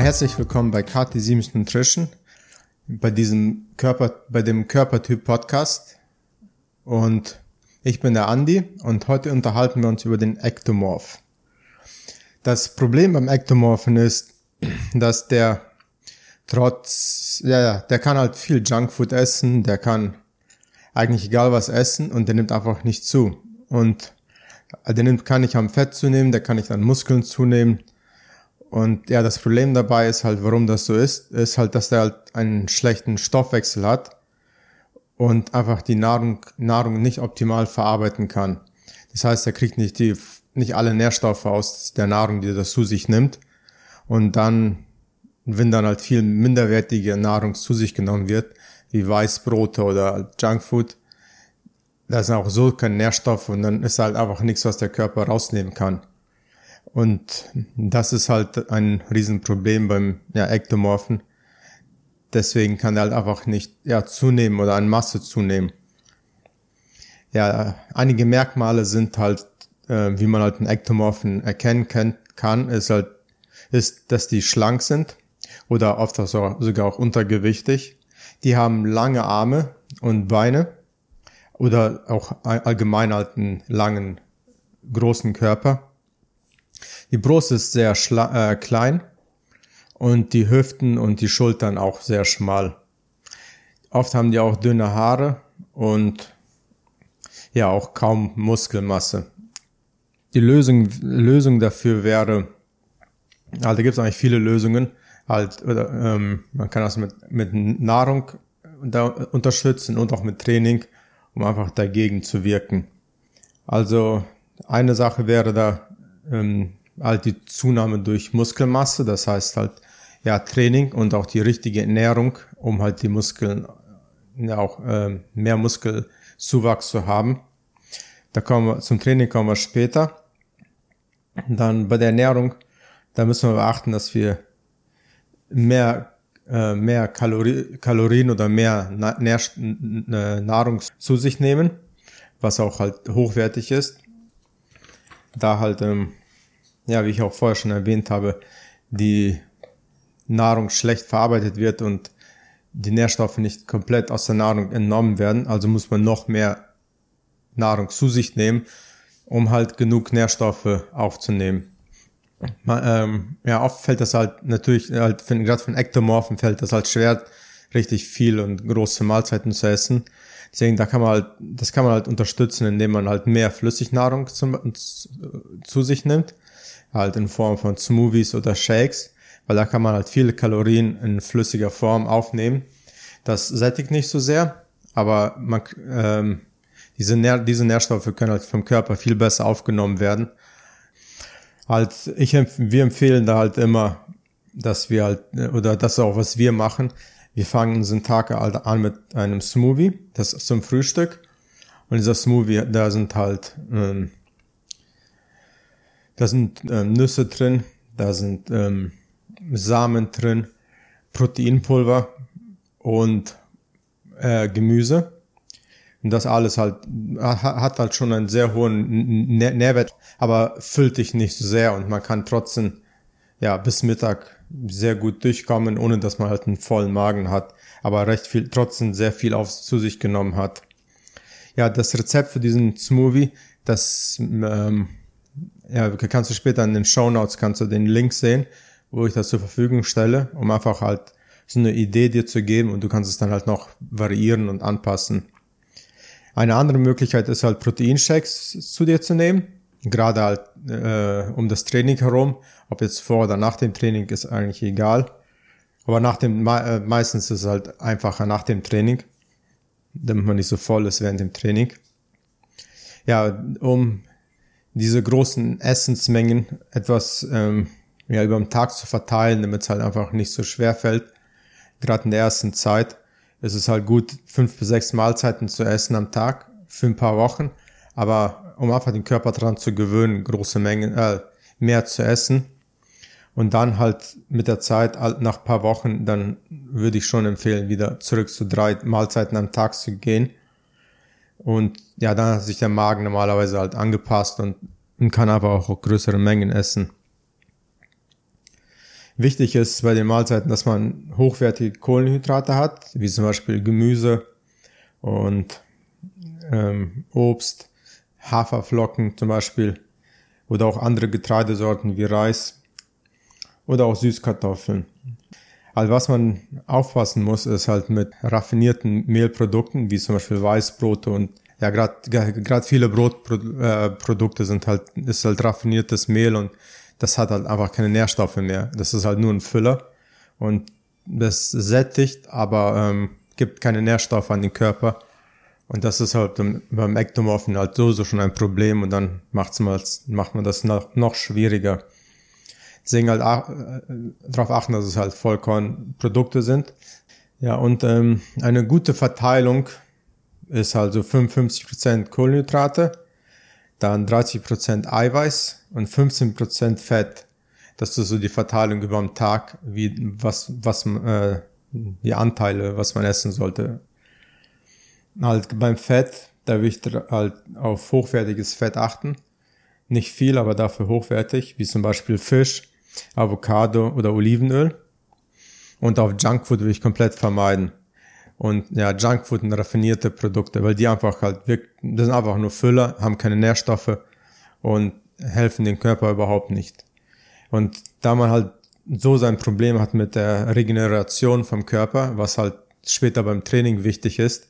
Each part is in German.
Herzlich willkommen bei KT Siemens Nutrition, bei diesem Körper, bei dem Körpertyp Podcast. Und ich bin der Andi und heute unterhalten wir uns über den Ektomorph. Das Problem beim Ektomorphen ist, dass der trotz, ja, ja, der kann halt viel Junkfood essen, der kann eigentlich egal was essen und der nimmt einfach nicht zu. Und der nimmt, kann nicht am Fett zunehmen, der kann nicht an Muskeln zunehmen. Und ja, das Problem dabei ist halt, warum das so ist, ist halt, dass der halt einen schlechten Stoffwechsel hat und einfach die Nahrung, Nahrung nicht optimal verarbeiten kann. Das heißt, er kriegt nicht die, nicht alle Nährstoffe aus der Nahrung, die er zu sich nimmt. Und dann, wenn dann halt viel minderwertige Nahrung zu sich genommen wird, wie Weißbrote oder Junkfood, da sind auch so keine Nährstoffe und dann ist halt einfach nichts, was der Körper rausnehmen kann. Und das ist halt ein Riesenproblem beim ja, Ektomorphen. Deswegen kann er halt einfach nicht ja, zunehmen oder an Masse zunehmen. Ja, einige Merkmale sind halt, äh, wie man halt einen Ektomorphen erkennen kann, ist halt, ist, dass die schlank sind oder oft auch sogar auch untergewichtig. Die haben lange Arme und Beine oder auch allgemein halt einen langen, großen Körper. Die Brust ist sehr äh, klein und die Hüften und die Schultern auch sehr schmal. Oft haben die auch dünne Haare und ja auch kaum Muskelmasse. Die Lösung, Lösung dafür wäre, also da gibt es eigentlich viele Lösungen. Halt, oder, ähm, man kann das mit, mit Nahrung da unterstützen und auch mit Training um einfach dagegen zu wirken. Also eine Sache wäre da ähm, halt die Zunahme durch Muskelmasse, das heißt halt ja Training und auch die richtige Ernährung, um halt die Muskeln ja auch äh, mehr Muskelzuwachs zu haben. Da kommen wir zum Training kommen wir später. Dann bei der Ernährung, da müssen wir beachten, dass wir mehr äh, mehr Kalori Kalorien oder mehr Na Nahrung zu sich nehmen, was auch halt hochwertig ist. Da halt, ähm, ja, wie ich auch vorher schon erwähnt habe, die Nahrung schlecht verarbeitet wird und die Nährstoffe nicht komplett aus der Nahrung entnommen werden. Also muss man noch mehr Nahrung zu sich nehmen, um halt genug Nährstoffe aufzunehmen ähm, ja, oft fällt das halt natürlich, halt, gerade von Ektomorphen fällt das halt schwer, richtig viel und große Mahlzeiten zu essen. Deswegen, da kann man halt, das kann man halt unterstützen, indem man halt mehr Flüssignahrung zum, zu sich nimmt. Halt in Form von Smoothies oder Shakes, weil da kann man halt viele Kalorien in flüssiger Form aufnehmen. Das sättigt nicht so sehr, aber man, ähm, diese, Nähr diese Nährstoffe können halt vom Körper viel besser aufgenommen werden halt, ich, wir empfehlen da halt immer, dass wir halt, oder das auch, was wir machen. Wir fangen unseren Tag halt an mit einem Smoothie, das ist zum Frühstück. Und dieser Smoothie, da sind halt, ähm, da sind ähm, Nüsse drin, da sind ähm, Samen drin, Proteinpulver und äh, Gemüse. Und das alles halt hat halt schon einen sehr hohen Nährwert, aber füllt dich nicht so sehr und man kann trotzdem ja bis Mittag sehr gut durchkommen, ohne dass man halt einen vollen Magen hat, aber recht viel trotzdem sehr viel auf zu sich genommen hat. Ja, das Rezept für diesen Smoothie, das ähm, ja, kannst du später in den Show Notes kannst du den Link sehen, wo ich das zur Verfügung stelle, um einfach halt so eine Idee dir zu geben und du kannst es dann halt noch variieren und anpassen. Eine andere Möglichkeit ist halt Proteinshakes zu dir zu nehmen, gerade halt äh, um das Training herum. Ob jetzt vor oder nach dem Training ist eigentlich egal. Aber nach dem äh, meistens ist es halt einfacher nach dem Training, damit man nicht so voll ist während dem Training. Ja, um diese großen Essensmengen etwas ähm, ja, über den Tag zu verteilen, damit es halt einfach nicht so schwer fällt, gerade in der ersten Zeit, es ist halt gut, fünf bis sechs Mahlzeiten zu essen am Tag für ein paar Wochen. Aber um einfach den Körper daran zu gewöhnen, große Mengen, äh, mehr zu essen. Und dann halt mit der Zeit, nach ein paar Wochen, dann würde ich schon empfehlen, wieder zurück zu drei Mahlzeiten am Tag zu gehen. Und ja, dann hat sich der Magen normalerweise halt angepasst und, und kann aber auch größere Mengen essen. Wichtig ist bei den Mahlzeiten, dass man hochwertige Kohlenhydrate hat, wie zum Beispiel Gemüse und ähm, Obst, Haferflocken zum Beispiel oder auch andere Getreidesorten wie Reis oder auch Süßkartoffeln. Also was man aufpassen muss, ist halt mit raffinierten Mehlprodukten, wie zum Beispiel Weißbrote und ja, gerade viele Brotprodukte sind halt ist halt raffiniertes Mehl und das hat halt einfach keine Nährstoffe mehr. Das ist halt nur ein Füller und das sättigt, aber ähm, gibt keine Nährstoffe an den Körper. Und das ist halt beim Ektomorphen halt so, so schon ein Problem und dann macht's mal, macht man das noch, noch schwieriger. Deswegen halt äh, darauf achten, dass es halt Vollkornprodukte sind. Ja, und ähm, eine gute Verteilung ist also 55% Kohlenhydrate, dann 30% Eiweiß und 15% Fett. Das ist so die Verteilung über den Tag, wie was was äh, die Anteile, was man essen sollte. Halt beim Fett, da will ich halt auf hochwertiges Fett achten. Nicht viel, aber dafür hochwertig, wie zum Beispiel Fisch, Avocado oder Olivenöl. Und auf Junkfood will ich komplett vermeiden. Und ja, Junkfood und raffinierte Produkte, weil die einfach halt wirklich, das sind einfach nur Füller, haben keine Nährstoffe und helfen dem Körper überhaupt nicht. Und da man halt so sein Problem hat mit der Regeneration vom Körper, was halt später beim Training wichtig ist,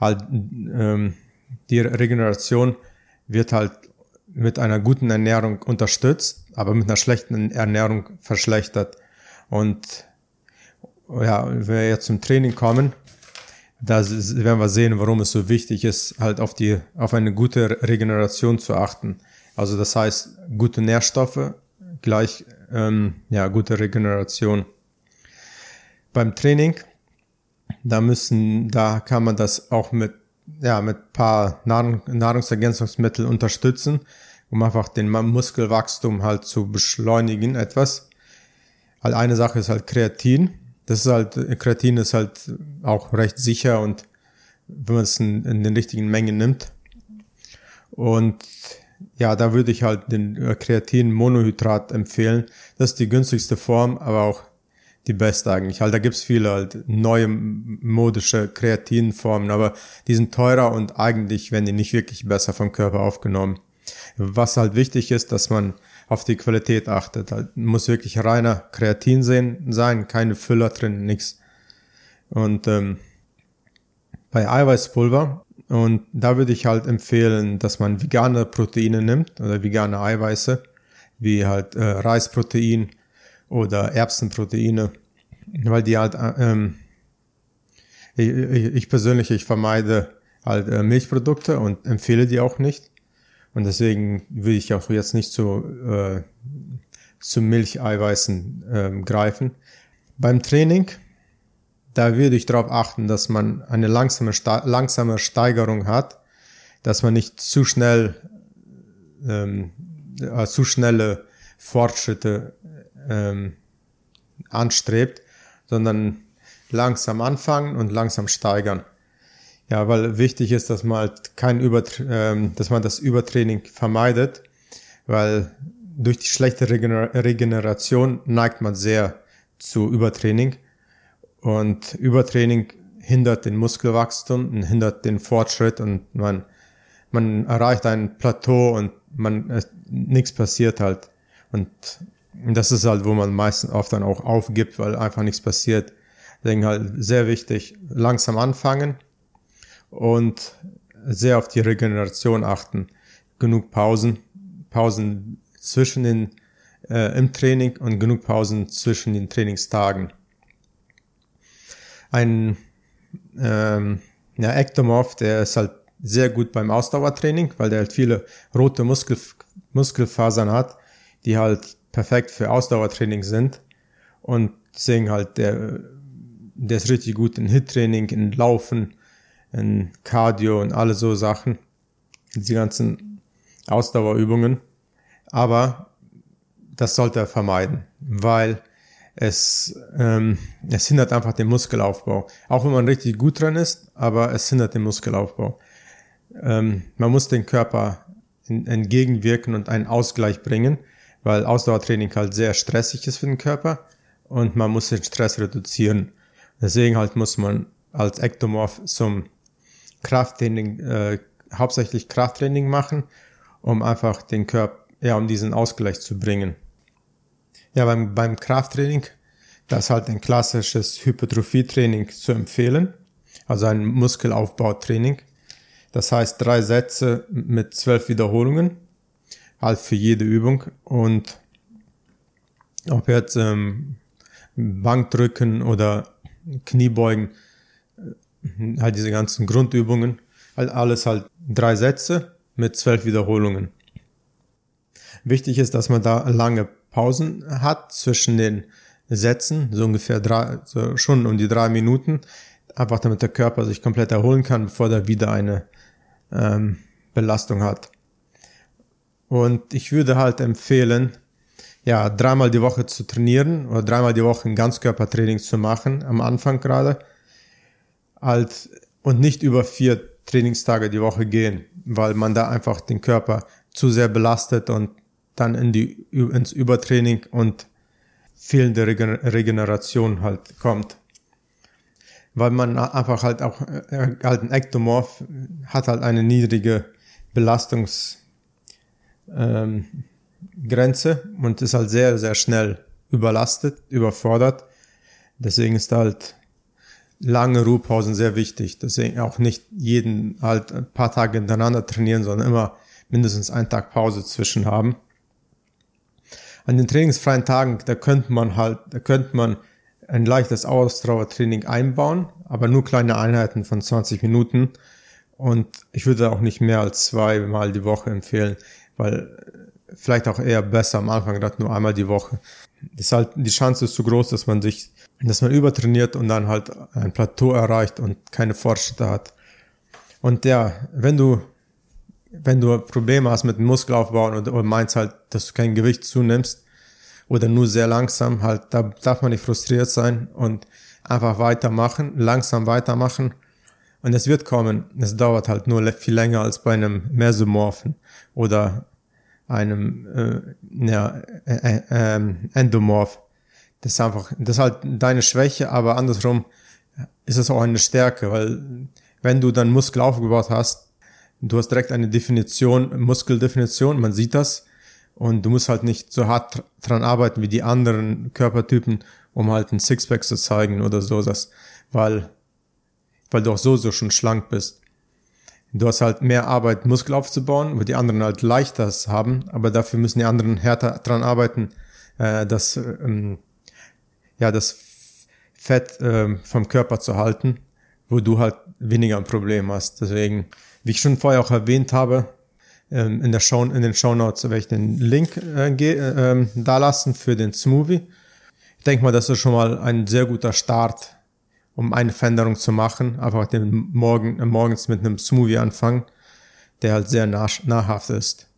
halt ähm, die Regeneration wird halt mit einer guten Ernährung unterstützt, aber mit einer schlechten Ernährung verschlechtert. Und ja, wenn wir jetzt zum Training kommen, da werden wir sehen, warum es so wichtig ist, halt auf die, auf eine gute Regeneration zu achten. Also das heißt, gute Nährstoffe gleich ähm, ja, gute Regeneration. Beim Training, da müssen, da kann man das auch mit, ja, mit paar Nahrung, Nahrungsergänzungsmittel unterstützen, um einfach den Muskelwachstum halt zu beschleunigen etwas. Halt eine Sache ist halt Kreatin. Das ist halt, Kreatin ist halt auch recht sicher und wenn man es in, in den richtigen Mengen nimmt. Und ja, da würde ich halt den äh, Kreatin-Monohydrat empfehlen. Das ist die günstigste Form, aber auch die beste eigentlich. Halt, da gibt's viele halt neue modische Kreatinformen, aber die sind teurer und eigentlich werden die nicht wirklich besser vom Körper aufgenommen. Was halt wichtig ist, dass man auf die Qualität achtet. Halt, muss wirklich reiner Kreatin sein, keine Füller drin, nix. Und ähm, bei Eiweißpulver und da würde ich halt empfehlen, dass man vegane Proteine nimmt oder vegane Eiweiße, wie halt äh, Reisprotein oder Erbsenproteine, weil die halt, äh, ähm, ich, ich persönlich, ich vermeide halt äh, Milchprodukte und empfehle die auch nicht. Und deswegen würde ich auch jetzt nicht zu, äh, zu Milcheiweißen äh, greifen. Beim Training da würde ich darauf achten, dass man eine langsame, langsame Steigerung hat, dass man nicht zu schnell, ähm, äh, zu schnelle Fortschritte ähm, anstrebt, sondern langsam anfangen und langsam steigern. Ja, weil wichtig ist, dass man halt kein Über, ähm, dass man das Übertraining vermeidet, weil durch die schlechte Regener Regeneration neigt man sehr zu Übertraining und Übertraining hindert den Muskelwachstum und hindert den Fortschritt und man, man erreicht ein Plateau und man, äh, nichts passiert halt. Und das ist halt, wo man meistens oft dann auch aufgibt, weil einfach nichts passiert. Deswegen halt sehr wichtig, langsam anfangen und sehr auf die Regeneration achten. Genug Pausen, Pausen zwischen den, äh, im Training und genug Pausen zwischen den Trainingstagen ein ähm, ja, Ektomorph, der ist halt sehr gut beim Ausdauertraining, weil der halt viele rote Muskel, Muskelfasern hat, die halt perfekt für Ausdauertraining sind. Und deswegen halt, der, der ist richtig gut in Hit-Training, in Laufen, in Cardio und alle so Sachen. Die ganzen Ausdauerübungen. Aber das sollte er vermeiden, weil es, ähm, es hindert einfach den Muskelaufbau. Auch wenn man richtig gut dran ist, aber es hindert den Muskelaufbau. Ähm, man muss den Körper entgegenwirken und einen Ausgleich bringen, weil Ausdauertraining halt sehr stressig ist für den Körper und man muss den Stress reduzieren. Deswegen halt muss man als Ektomorph zum Krafttraining, äh, hauptsächlich Krafttraining machen, um einfach den Körper, ja, um diesen Ausgleich zu bringen. Ja, beim, beim Krafttraining, das ist halt ein klassisches Hypertrophietraining zu empfehlen, also ein Muskelaufbautraining. Das heißt drei Sätze mit zwölf Wiederholungen, halt für jede Übung und ob jetzt ähm, Bankdrücken oder Kniebeugen, äh, halt diese ganzen Grundübungen, halt alles halt drei Sätze mit zwölf Wiederholungen. Wichtig ist, dass man da lange Pausen hat zwischen den Sätzen, so ungefähr drei, so schon um die drei Minuten, einfach damit der Körper sich komplett erholen kann, bevor er wieder eine ähm, Belastung hat. Und ich würde halt empfehlen, ja, dreimal die Woche zu trainieren oder dreimal die Woche ein Ganzkörpertraining zu machen, am Anfang gerade, halt, und nicht über vier Trainingstage die Woche gehen, weil man da einfach den Körper zu sehr belastet und dann in die, ins Übertraining und fehlende Regeneration halt kommt. Weil man einfach halt auch, äh, halt ein Ektomorph hat halt eine niedrige Belastungs, ähm, Grenze und ist halt sehr, sehr schnell überlastet, überfordert. Deswegen ist halt lange Ruhepausen sehr wichtig. Deswegen auch nicht jeden halt ein paar Tage hintereinander trainieren, sondern immer mindestens einen Tag Pause zwischen haben. An den trainingsfreien Tagen, da könnte man halt, da könnte man ein leichtes Ausdauertraining einbauen, aber nur kleine Einheiten von 20 Minuten. Und ich würde auch nicht mehr als zweimal die Woche empfehlen, weil vielleicht auch eher besser am Anfang, gerade nur einmal die Woche. Ist halt, die Chance ist zu groß, dass man sich, dass man übertrainiert und dann halt ein Plateau erreicht und keine Fortschritte hat. Und ja, wenn du, wenn du Probleme hast mit dem Muskelaufbau und, und meinst halt, dass du kein Gewicht zunimmst oder nur sehr langsam, halt, da darf man nicht frustriert sein und einfach weitermachen, langsam weitermachen. Und es wird kommen. Es dauert halt nur viel länger als bei einem Mesomorphen oder einem äh, ja, äh, äh, Endomorph. Das ist einfach, das ist halt deine Schwäche, aber andersrum ist es auch eine Stärke, weil wenn du dann Muskel aufgebaut hast, du hast direkt eine Definition, Muskeldefinition, man sieht das und du musst halt nicht so hart dran arbeiten wie die anderen Körpertypen, um halt ein Sixpack zu zeigen oder so, das, weil, weil du auch so, so schon schlank bist. Du hast halt mehr Arbeit, Muskel aufzubauen, wo die anderen halt leichter haben, aber dafür müssen die anderen härter dran arbeiten, äh, das, ähm, ja, das Fett äh, vom Körper zu halten, wo du halt weniger ein Problem hast. Deswegen, wie ich schon vorher auch erwähnt habe, ähm, in, der Show, in den Show Notes werde ich den Link äh, äh, da lassen für den Smoothie. Ich denke mal, das ist schon mal ein sehr guter Start um eine Veränderung zu machen, einfach den Morgen, morgens mit einem Smoothie anfangen, der halt sehr nah, nahrhaft ist.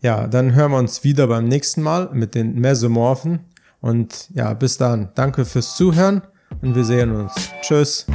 Ja, dann hören wir uns wieder beim nächsten Mal mit den Mesomorphen. Und ja, bis dann. Danke fürs Zuhören und wir sehen uns. Tschüss.